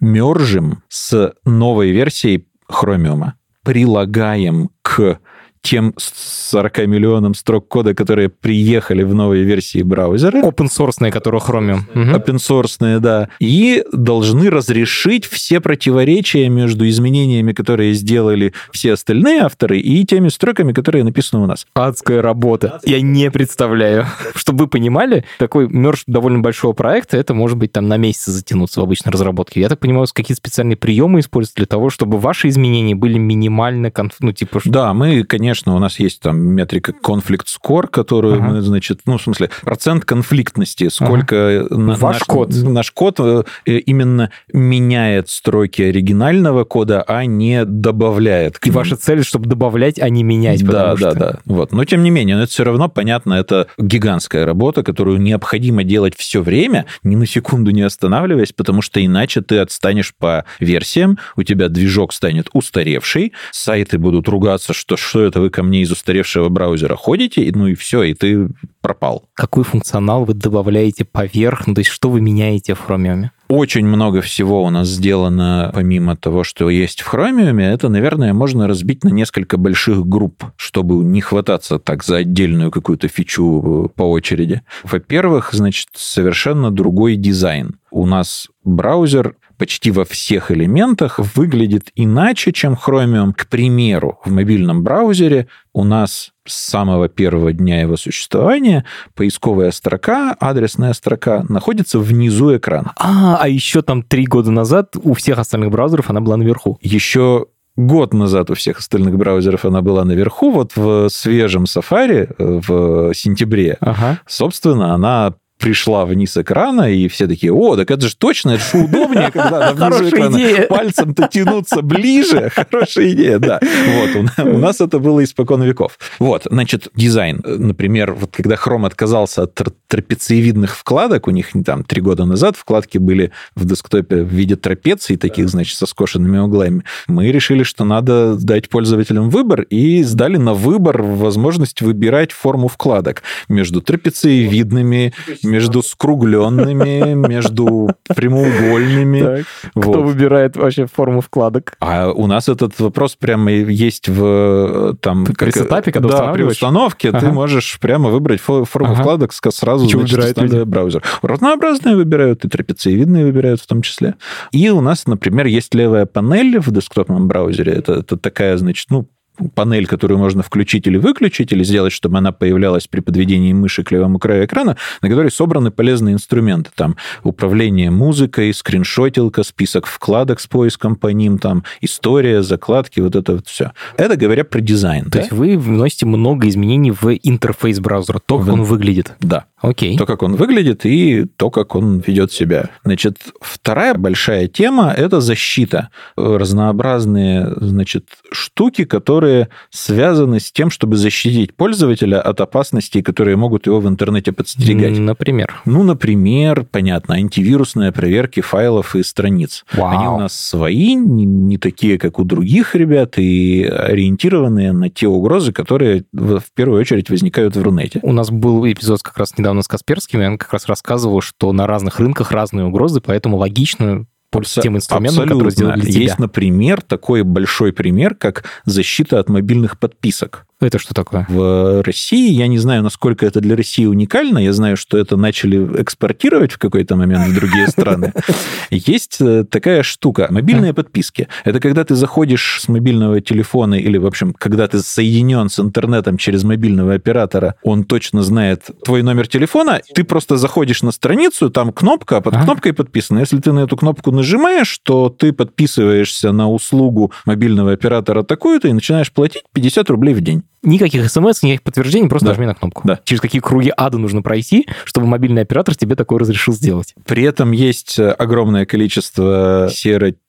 мержим с новой версией Chromium. Прилагаем к тем 40 миллионам строк кода, которые приехали в новой версии браузера. Open source, которые Chromium. Угу. Open source, да. И должны разрешить все противоречия между изменениями, которые сделали все остальные авторы, и теми строками, которые написаны у нас. Адская работа. Я не представляю. Чтобы вы понимали, такой мерж довольно большого проекта, это может быть там на месяц затянуться в обычной разработке. Я так понимаю, какие-то специальные приемы используются для того, чтобы ваши изменения были минимально, конф... ну, типа... Да, мы, конечно, конечно, у нас есть там метрика конфликт скор, которую ага. мы, значит, ну, в смысле, процент конфликтности, сколько ага. Ваш наш код. Наш код э, именно меняет строки оригинального кода, а не добавляет. И ваша цель, чтобы добавлять, а не менять. Да, да, что... да. Вот. Но тем не менее, это все равно, понятно, это гигантская работа, которую необходимо делать все время, ни на секунду не останавливаясь, потому что иначе ты отстанешь по версиям, у тебя движок станет устаревший, сайты будут ругаться, что что это вы ко мне из устаревшего браузера ходите, ну и все, и ты пропал. Какой функционал вы добавляете поверх? Ну, то есть что вы меняете в Chromium? Очень много всего у нас сделано, помимо того, что есть в Chromium. Это, наверное, можно разбить на несколько больших групп, чтобы не хвататься так за отдельную какую-то фичу по очереди. Во-первых, значит, совершенно другой дизайн. У нас браузер почти во всех элементах выглядит иначе, чем Chromium. К примеру, в мобильном браузере у нас с самого первого дня его существования поисковая строка, адресная строка находится внизу экрана. А, а еще там три года назад у всех остальных браузеров она была наверху. Еще год назад у всех остальных браузеров она была наверху, вот в свежем Safari э, в сентябре, ага. собственно, она пришла вниз экрана, и все такие, о, так это же точно, это же удобнее, когда на внизу экрана пальцем-то тянуться ближе. Хорошая идея, да. Вот, у нас это было испокон веков. Вот, значит, дизайн. Например, вот когда Chrome отказался от трапециевидных вкладок, у них там три года назад вкладки были в десктопе в виде трапеций, таких, значит, со скошенными углами, мы решили, что надо дать пользователям выбор, и сдали на выбор возможность выбирать форму вкладок между трапециевидными, между скругленными, между прямоугольными. Кто выбирает вообще форму вкладок? А у нас этот вопрос прямо есть в там... При сетапе, когда Да, при установке ты можешь прямо выбрать форму вкладок сразу, выбирает браузер. Разнообразные выбирают, и трапециевидные выбирают в том числе. И у нас, например, есть левая панель в десктопном браузере. Это, это такая, значит, ну, панель, которую можно включить или выключить, или сделать, чтобы она появлялась при подведении мыши к левому краю экрана, на которой собраны полезные инструменты. Там управление музыкой, скриншотилка, список вкладок с поиском по ним, там история, закладки, вот это вот все. Это говоря про дизайн. То да? есть вы вносите много изменений в интерфейс браузера, то, как в... он выглядит. Да. Окей. То, как он выглядит, и то, как он ведет себя. Значит, вторая большая тема – это защита. Разнообразные, значит, штуки, которые связаны с тем, чтобы защитить пользователя от опасностей, которые могут его в интернете подстерегать. Например? Ну, например, понятно, антивирусные проверки файлов и страниц. Вау. Они у нас свои, не, не такие, как у других ребят, и ориентированные на те угрозы, которые в, в первую очередь возникают в Рунете. У нас был эпизод как раз недавно с Касперским, и он как раз рассказывал, что на разных рынках разные угрозы, поэтому логично пользоваться тем инструментом, Абсолютно. который сделали для тебя. Есть, например, такой большой пример, как защита от мобильных подписок. Это что такое? В России, я не знаю, насколько это для России уникально, я знаю, что это начали экспортировать в какой-то момент в другие страны. Есть э, такая штука, мобильные подписки. Это когда ты заходишь с мобильного телефона или, в общем, когда ты соединен с интернетом через мобильного оператора, он точно знает твой номер телефона, ты просто заходишь на страницу, там кнопка, а под кнопкой подписано. Если ты на эту кнопку нажимаешь, то ты подписываешься на услугу мобильного оператора такую-то и начинаешь платить 50 рублей в день. Никаких смс, никаких подтверждений, просто Да. нажми на кнопку. Да. Через какие круги ада нужно пройти, чтобы мобильный оператор тебе такое разрешил сделать. При этом есть э, огромное количество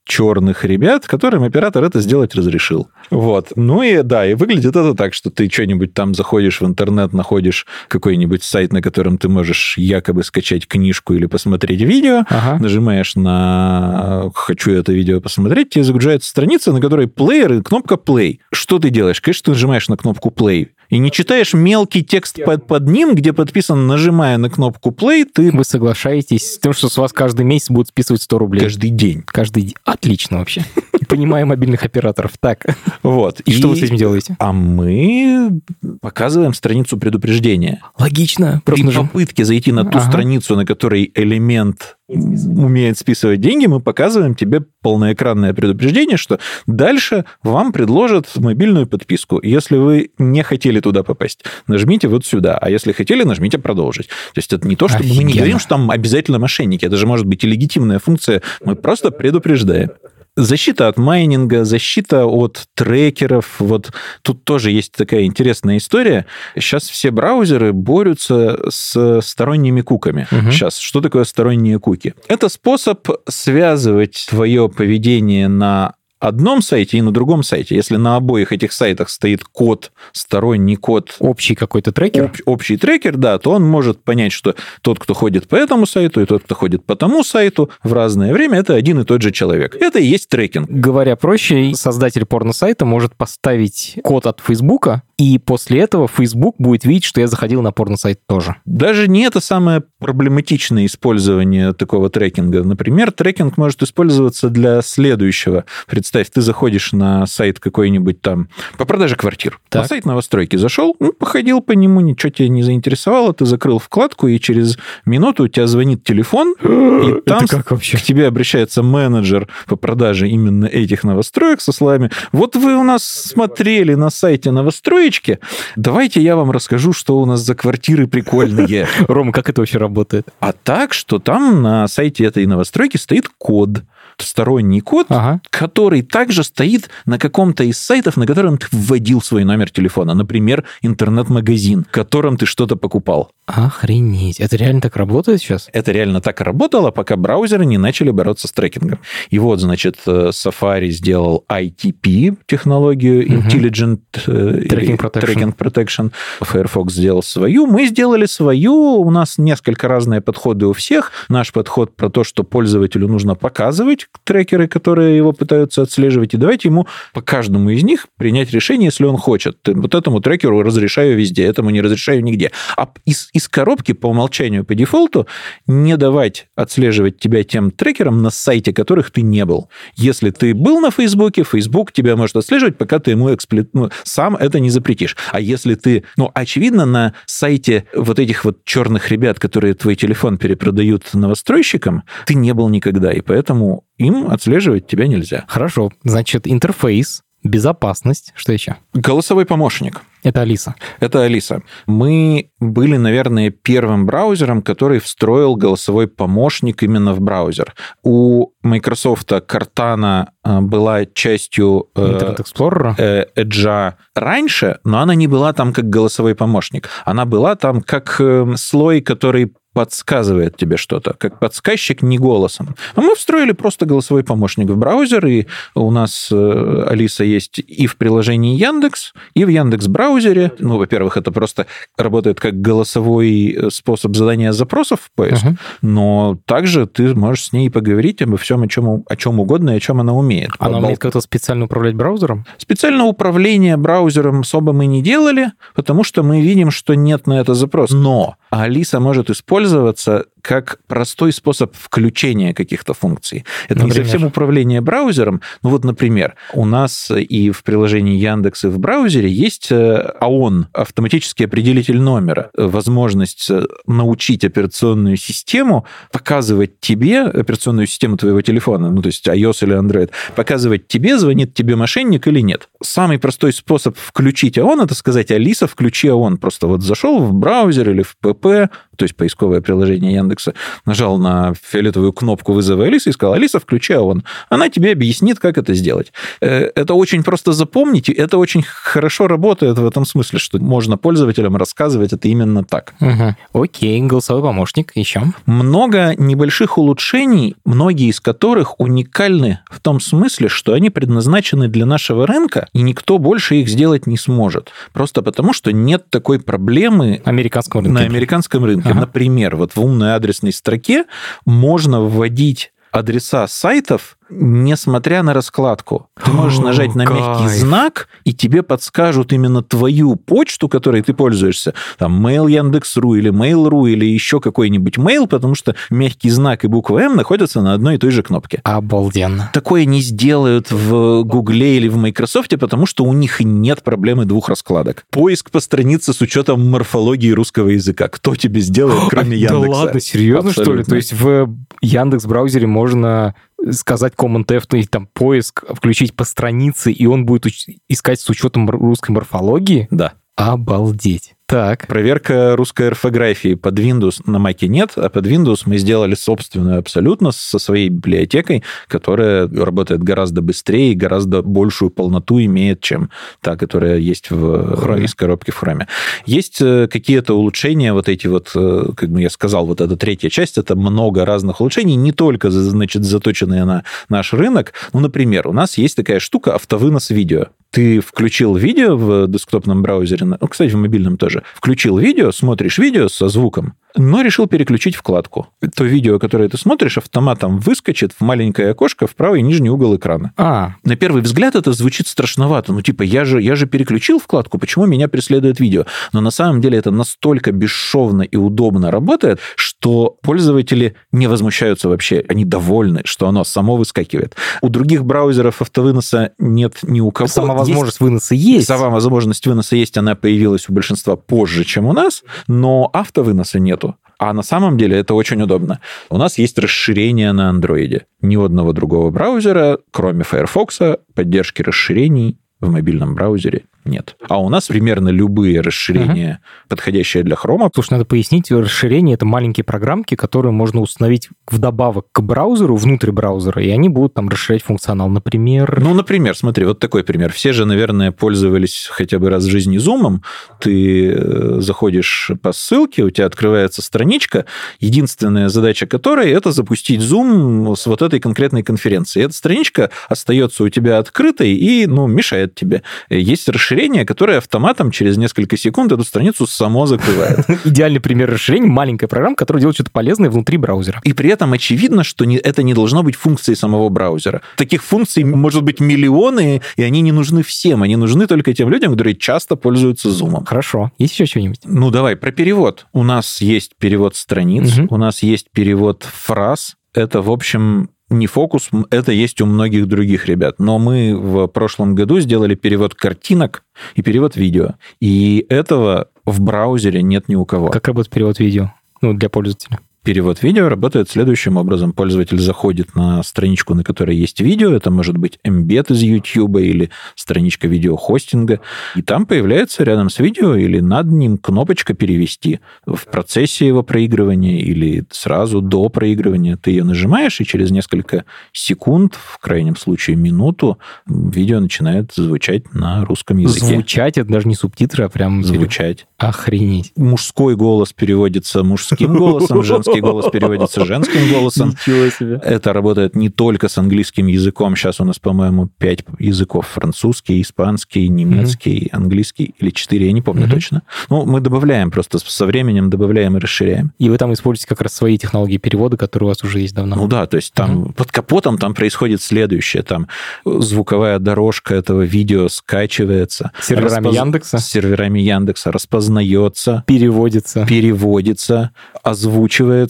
серо-черных ребят, которым оператор это сделать разрешил. Вот. Ну и да, и выглядит это так, что ты что-нибудь там заходишь в интернет, находишь какой-нибудь сайт, на котором ты можешь якобы скачать книжку или посмотреть видео, Ага. нажимаешь на «хочу это видео посмотреть», тебе загружается страница, на которой плеер и кнопка play. Что ты делаешь? Конечно, ты нажимаешь на кнопку play. И не читаешь мелкий текст под, под ним, где подписано «нажимая на кнопку play», ты Вы соглашаетесь с тем, что с вас каждый месяц будут списывать 100 рублей? каждый день. Каждый день. Отлично вообще. Понимаю мобильных операторов. Так, Вот. и что вы с этим делаете? А мы показываем страницу предупреждения. Логично. При Просто нажим- попытке зайти на ту Ага. страницу, на которой элемент умеет списывать деньги, мы показываем тебе полноэкранное предупреждение, что дальше вам предложат мобильную подписку. Если вы не хотели туда попасть, нажмите вот сюда. А если хотели, нажмите продолжить. То есть это не то, что мы не говорим, что там обязательно мошенники. Это же может быть и легитимная функция. Мы просто предупреждаем. Защита от майнинга, защита от трекеров. Вот тут тоже есть такая интересная история. Сейчас все браузеры борются с сторонними куками. Мгм. Сейчас, что такое сторонние куки? Это способ связывать твое поведение на одном сайте и на другом сайте. Если на обоих этих сайтах стоит код, сторонний код, Общий какой-то трекер. об- общий трекер, да, то он может понять, что тот, кто ходит по этому сайту, и тот, кто ходит по тому сайту в разное время, это один и тот же человек. Это и есть трекинг. Говоря проще, создатель порно-сайта может поставить код от Фейсбука и после этого Facebook будет видеть, что я заходил на порно-сайт тоже. Даже не это самое проблематичное использование такого трекинга. Например, трекинг может использоваться для следующего. Представь, ты заходишь на сайт какой-нибудь там по продаже квартир. Так. На сайт новостройки зашел, ну, походил по нему, ничего тебя не заинтересовало, ты закрыл вкладку, и через минуту у тебя звонит телефон, и там как вообще? к тебе обращается менеджер по продаже именно этих новостроек со словами, вот вы у нас смотрели на сайте новостроечки, давайте я вам расскажу, что у нас за квартиры прикольные. Рома, как это вообще работает? А так, что там на сайте этой новостройки стоит код, сторонний код, ага. который также стоит на каком-то из сайтов, на котором ты вводил свой номер телефона. Например, интернет-магазин, в котором ты что-то покупал. Охренеть. Это реально так работает сейчас? Это реально так работало, пока браузеры не начали бороться с трекингом. И вот, значит, э, Safari сделал ITP, технологию угу. Intelligent Tracking Tracking Protection. Firefox сделал свою. Мы сделали свою. У нас несколько разные подходы у всех. Наш подход про то, что пользователю нужно показывать, трекеры, которые его пытаются отслеживать, и давайте ему по каждому из них принять решение, если он хочет. Вот этому трекеру разрешаю везде, этому не разрешаю нигде. А из, из коробки по умолчанию, по дефолту, не давать отслеживать тебя тем трекерам, на сайте которых ты не был. Если ты был на Фейсбуке, Facebook тебя может отслеживать, пока ты ему эксплит... ну, сам это не запретишь. А если ты, ну, очевидно, на сайте вот этих вот черных ребят, которые твой телефон перепродают новостройщикам, ты не был никогда, и поэтому им отслеживать тебя нельзя. Хорошо. Значит, интерфейс, безопасность, что еще? Голосовой помощник. Это Алиса. Это Алиса. Мы были, наверное, первым браузером, который встроил голосовой помощник именно в браузер. У Microsoft Cortana э, была частью э, Internet Explorer э, Edge раньше, но она не была там как голосовой помощник. Она была там как слой, который подсказывает тебе что-то, как подсказчик не голосом. А мы встроили просто голосовой помощник в браузер, и у нас э, Алиса есть и в приложении Яндекс, и в Яндекс браузере. Ну, во-первых, это просто работает как голосовой э, способ задания запросов в поиск, uh-huh. но также ты можешь с ней поговорить обо всем, о чем, о чем угодно и о чем она умеет. Она умеет как-то специально управлять браузером? Специально управление браузером особо мы не делали, потому что мы видим, что нет на это запрос. Но Алиса может использовать пользоваться как простой способ включения каких-то функций. Это например? не совсем управление браузером. Ну вот, например, у нас и в приложении Яндекс, и в браузере есть АОН, э, автоматический определитель номера, возможность э, научить операционную систему показывать тебе, операционную систему твоего телефона, ну то есть iOS или Android, показывать тебе, звонит тебе мошенник или нет. Самый простой способ включить АОН, это сказать, Алиса, включи АОН. Просто вот зашел в браузер или в ПП, то есть поисковое приложение Яндекса, нажал на фиолетовую кнопку вызова Алисы и сказал, Алиса, включи ООН. Она тебе объяснит, как это сделать. Э, это очень просто запомнить, и это очень хорошо работает в этом смысле, что можно пользователям рассказывать это именно так. Угу. Окей, голосовой помощник. Еще? Много небольших улучшений, многие из которых уникальны в том смысле, что они предназначены для нашего рынка, и никто больше их сделать не сможет. Просто потому, что нет такой проблемы американского рынка. на американском рынке ага. Например, вот в умной адресной строке можно вводить адреса сайтов, несмотря на раскладку. Ты можешь нажать на мягкий знак, и тебе подскажут именно твою почту, которой ты пользуешься. Там mail Яндекс.ру или Mail.ru или еще какой-нибудь mail, потому что мягкий знак и буква М находятся на одной и той же кнопке. Обалденно. Такое не сделают в Гугле или в Microsoft, потому что у них нет проблемы двух раскладок. Поиск по странице с учетом морфологии русского языка. Кто тебе сделает, кроме Яндекса? Да ладно, серьезно, Абсолютно. что ли? То есть в Яндекс браузере можно сказать Command F, ну, там поиск, включить по странице, и он будет искать с учетом русской морфологии? Да. Обалдеть. Так. Проверка русской орфографии под Windows на Mac нет, а под Windows мы сделали собственную абсолютно со своей библиотекой, которая работает гораздо быстрее и гораздо большую полноту имеет, чем та, которая есть в Chrome. из коробки в Chrome. Есть э, какие-то улучшения, вот эти вот, э, как бы я сказал, вот эта третья часть, это много разных улучшений, не только, значит, заточенные на наш рынок. Ну, например, у нас есть такая штука автовынос видео ты включил видео в десктопном браузере, ну, кстати, в мобильном тоже, включил видео, смотришь видео со звуком, но решил переключить вкладку. То видео, которое ты смотришь, автоматом выскочит в маленькое окошко в правый нижний угол экрана. А, На первый взгляд это звучит страшновато. Ну, типа, я же, я же переключил вкладку, почему меня преследует видео? Но на самом деле это настолько бесшовно и удобно работает, что пользователи не возмущаются вообще. Они довольны, что оно само выскакивает. У других браузеров автовыноса нет ни у кого. сама Есть возможность выноса есть. Сама возможность выноса есть, она появилась у большинства позже, чем у нас, но автовыноса нету. А на самом деле это очень удобно. У нас есть расширение на андроиде. Ни одного другого браузера, кроме Firefox, поддержки расширений в мобильном браузере нет. А у нас примерно любые расширения, подходящие для хрома, Слушай, надо пояснить, расширение — это маленькие программки, которые можно установить вдобавок к браузеру, внутрь браузера, и они будут там расширять функционал. Например... Ну, например, смотри, вот такой пример. Все же, наверное, пользовались хотя бы раз в жизни зумом. Ты э, заходишь по ссылке, у тебя открывается страничка, единственная задача которой это запустить зум с вот этой конкретной конференции. Эта страничка остается у тебя открытой и, ну, мешает тебе. Есть расширение, которое автоматом через несколько секунд эту страницу само закрывает. Идеальный пример расширения — маленькая программа, которая делает что-то полезное внутри браузера. И при этом очевидно, что не- это не должно быть функцией самого браузера. Таких функций может быть миллионы, и они не нужны всем. Они нужны только тем людям, которые часто пользуются зумом. Хорошо. Есть еще что-нибудь? Ну, давай про перевод. У нас есть перевод страниц, Мгм. у нас есть перевод фраз. Это, в общем, не фокус, это есть у многих других ребят. Но мы в прошлом году сделали перевод картинок и перевод видео. И этого в браузере нет ни у кого. Как работает перевод видео? Ну, для пользователя. Перевод видео работает следующим образом. Пользователь заходит на страничку, на которой есть видео. Это может быть эмбед из YouTube или страничка видеохостинга. И там появляется рядом с видео или над ним кнопочка «Перевести». В процессе его проигрывания или сразу до проигрывания ты ее нажимаешь, и через несколько секунд, в крайнем случае минуту, видео начинает звучать на русском языке. Звучать — это даже не субтитры, а прям... Звучать. Охренеть. Мужской голос переводится мужским голосом, женский голос переводится женским голосом. Это работает не только с английским языком. Сейчас у нас, по-моему, пять языков. Французский, испанский, немецкий, английский или четыре, я не помню Мгм. точно. Ну, мы добавляем просто со временем, добавляем и расширяем. И вы там используете как раз свои технологии перевода, которые у вас уже есть давно. Ну да, то есть там под капотом там происходит следующее. Там звуковая дорожка этого видео скачивается. С серверами распоз- Яндекса? С серверами Яндекса распознается, Переводится. переводится, озвучивается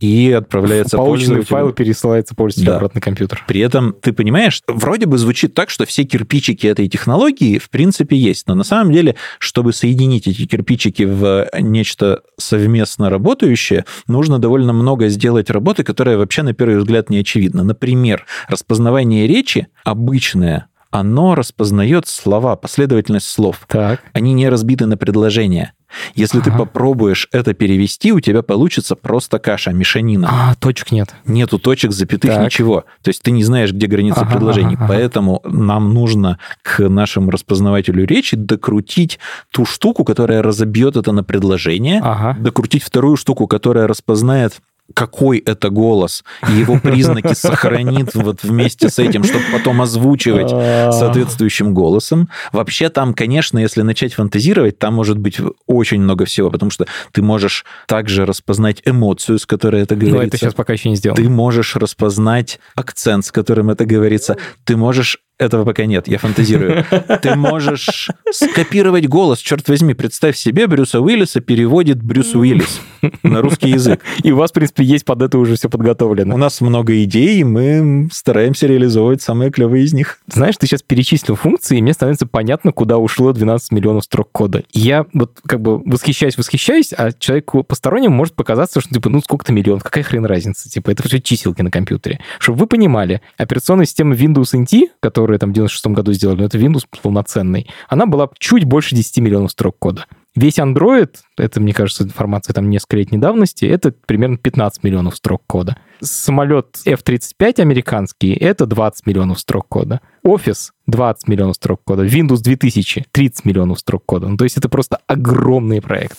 и отправляется Полученный пользователю. файл пересылается пользователю Да. обратно на компьютер. При этом, ты понимаешь, вроде бы звучит так, что все кирпичики этой технологии в принципе есть, но на самом деле, чтобы соединить эти кирпичики в нечто совместно работающее, нужно довольно много сделать работы, которая вообще на первый взгляд не очевидна. Например, распознавание речи обычное, оно распознает слова, последовательность слов. Так. Они не разбиты на предложения. Если ты Ага. попробуешь это перевести, у тебя получится просто каша, мешанина. А, точек нет. Нету точек, запятых, Так. ничего. То есть ты не знаешь, где граница Ага, предложений. ага, ага. Поэтому нам нужно к нашему распознавателю речи докрутить ту штуку, которая разобьет это на предложение, Ага. докрутить вторую штуку, которая распознает какой это голос, и его признаки сохранит вот вместе с этим, чтобы потом озвучивать А. соответствующим голосом. Вообще там, конечно, если начать фантазировать, там может быть очень много всего, потому что ты можешь также распознать эмоцию, с которой это Но говорится. Ну, это сейчас пока еще не сделано. Ты можешь распознать акцент, с которым это говорится. Ты можешь... Этого пока нет, я фантазирую. Ты можешь скопировать голос. Черт возьми, представь себе, Брюса Уиллиса переводит Брюс Уиллис на русский язык. И у вас, в принципе, есть под это уже все У подготовлено. нас много идей, и мы стараемся реализовывать самые клевые из них. Знаешь, ты сейчас перечислил функции, и мне становится понятно, куда ушло 12 миллионов строк кода. И Я вот как бы восхищаюсь, восхищаюсь, а человеку постороннему может показаться, что типа, ну сколько-то миллионов, какая хрен разница? Типа, это все чиселки на компьютере. Чтобы вы понимали, операционная система Windows NT, которую там в 96 году сделали, ну, это Windows полноценный, она была чуть больше 10 миллионов строк кода. Весь Android, это, мне кажется, информация там несколько лет недавности, это примерно 15 миллионов строк кода. Самолет F-35 американский, это 20 миллионов строк кода. Office 20 миллионов строк кода. Windows 2000 30 миллионов строк кода. Ну, то есть это просто огромный проект.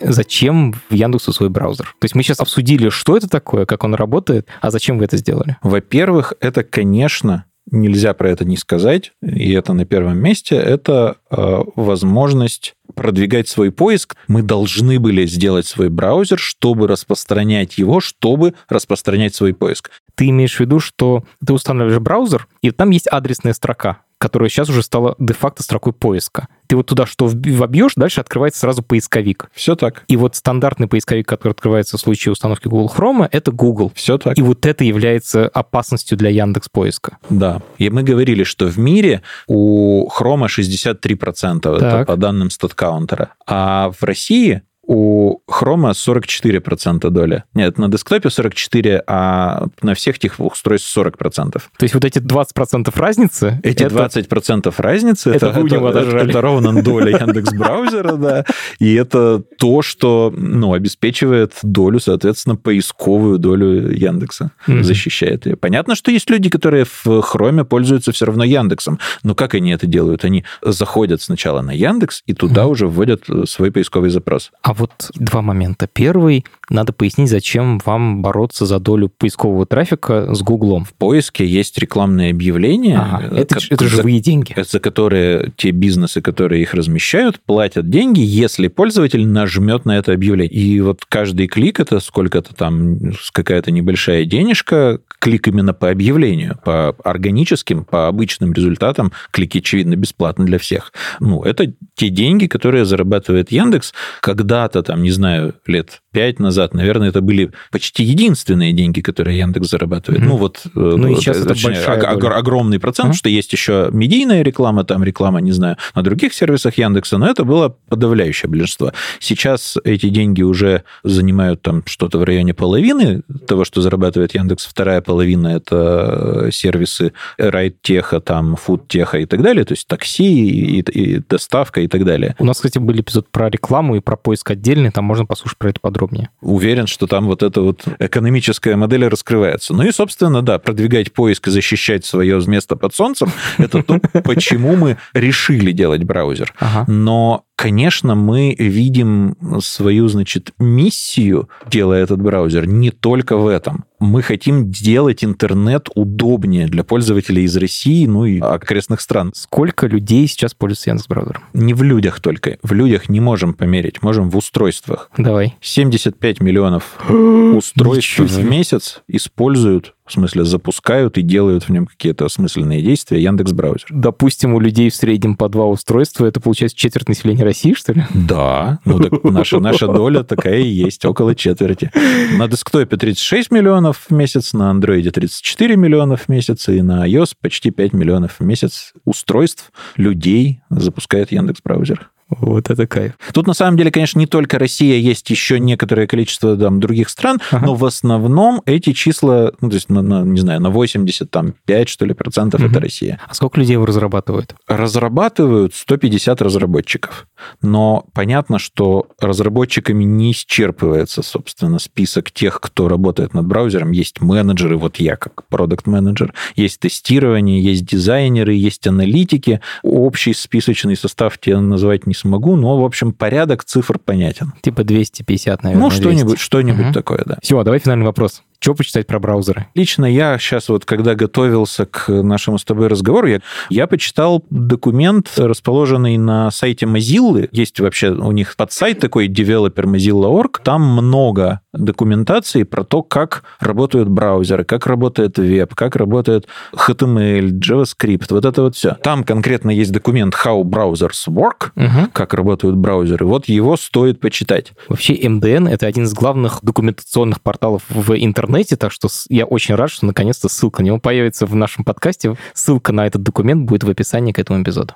Зачем в Яндексу свой браузер? То есть мы сейчас обсудили, что это такое, как он работает, а зачем вы это сделали? Во-первых, это, конечно, нельзя про это не сказать, и это на первом месте, это э, возможность продвигать свой поиск. Мы должны были сделать свой браузер, чтобы распространять его, чтобы распространять свой поиск. Ты имеешь в виду, что ты устанавливаешь браузер, и там есть адресная строка, которая сейчас уже стала де-факто строкой поиска. Ты вот туда что вобьешь, дальше открывается сразу поисковик. Все так. И вот стандартный поисковик, который открывается в случае установки Google Chrome, это Google. Все так. И вот это является опасностью для Яндекс поиска. Да. И мы говорили, что в мире у Chrome 63%, это по данным StatCounter, а в России у Chrome 44% доля. Нет, на десктопе 44, а на всех этих устройствах 40%. То есть вот эти 20% разницы... Эти это... 20% разницы, это, это, это, это, это ровно доля Яндекс браузера, да. И это то, что ну, обеспечивает долю, соответственно, поисковую долю Яндекса, защищает ее. Понятно, что есть люди, которые в Chrome пользуются все равно Яндексом. Но как они это делают? Они заходят сначала на Яндекс и туда уже вводят свой поисковый запрос. А вот два момента. Первый, надо пояснить, зачем вам бороться за долю поискового трафика с Гуглом. В поиске есть рекламные объявления. Ага, это, как, это живые деньги. За которые те бизнесы, которые их размещают, платят деньги, если пользователь нажмет на это объявление. И вот каждый клик это сколько-то там, какая-то небольшая денежка, клик именно по объявлению, по органическим, по обычным результатам, клики, очевидно, бесплатно для всех. Ну, это те деньги, которые зарабатывает Яндекс, когда когда-то, там, не знаю, лет пять назад, наверное, это были почти единственные деньги, которые Яндекс зарабатывает. Mm-hmm. Ну, вот... Э, ну, и сейчас точнее, это большая доля. огромный процент, mm-hmm. что есть еще медийная реклама, там реклама, не знаю, на других сервисах Яндекса, но это было подавляющее большинство. Сейчас эти деньги уже занимают там что-то в районе половины того, что зарабатывает Яндекс. Вторая половина – это сервисы райд-теха, там, фуд-теха и так далее, то есть такси и, и доставка и так далее. У нас, кстати, был эпизод про рекламу и про поиск отдельный, там можно послушать про это подробнее. Уверен, что там вот эта вот экономическая модель раскрывается. Ну и, собственно, да, продвигать поиск и защищать свое место под солнцем, это то, почему мы решили делать браузер. Но конечно, мы видим свою, значит, миссию, делая этот браузер, не только в этом. Мы хотим сделать интернет удобнее для пользователей из России, ну и окрестных стран. Сколько людей сейчас пользуются Яндекс браузером? Не в людях только. В людях не можем померить, можем в устройствах. Давай. 75 миллионов устройств в месяц используют в смысле, запускают и делают в нем какие-то осмысленные действия Яндекс браузер. Допустим, у людей в среднем по два устройства, это получается четверть населения России, что ли? Да, ну так наша, наша доля такая и есть, около четверти. На десктопе 36 миллионов в месяц, на андроиде 34 миллионов в месяц, и на iOS почти 5 миллионов в месяц устройств людей запускает Яндекс браузер. Вот это кайф. Тут, на самом деле, конечно, не только Россия, есть еще некоторое количество там, других стран, ага. но в основном эти числа, ну, то есть, на, на, не знаю, на 85, что ли, процентов угу. это Россия. А сколько людей его разрабатывают? Разрабатывают 150 разработчиков. Но понятно, что разработчиками не исчерпывается, собственно, список тех, кто работает над браузером. Есть менеджеры, вот я как продукт-менеджер, есть тестирование, есть дизайнеры, есть аналитики. Общий списочный состав тебе назвать не смогу, но, в общем, порядок цифр понятен. Типа 250, наверное. Ну, что-нибудь, что-нибудь угу. такое, да. Все, давай финальный вопрос. Что почитать про браузеры? Лично я сейчас вот, когда готовился к нашему с тобой разговору, я, я почитал документ, расположенный на сайте Mozilla. Есть вообще у них подсайт такой, developer.mozilla.org. Там много документации про то, как работают браузеры, как работает веб, как работает HTML, JavaScript, вот это вот все. Там конкретно есть документ How Browsers Work, угу. как работают браузеры. Вот его стоит почитать. Вообще MDN — это один из главных документационных порталов в интернете, интернете, так что я очень рад, что наконец-то ссылка на него появится в нашем подкасте. Ссылка на этот документ будет в описании к этому эпизоду.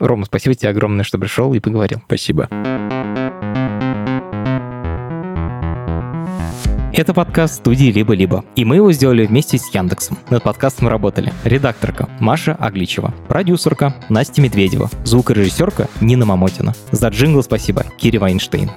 Рома, спасибо тебе огромное, что пришел и поговорил. Спасибо. Это подкаст студии «Либо-либо», и мы его сделали вместе с Яндексом. Над подкастом работали редакторка Маша Агличева, продюсерка Настя Медведева, звукорежиссерка Нина Мамотина. За джингл спасибо Кире Вайнштейн.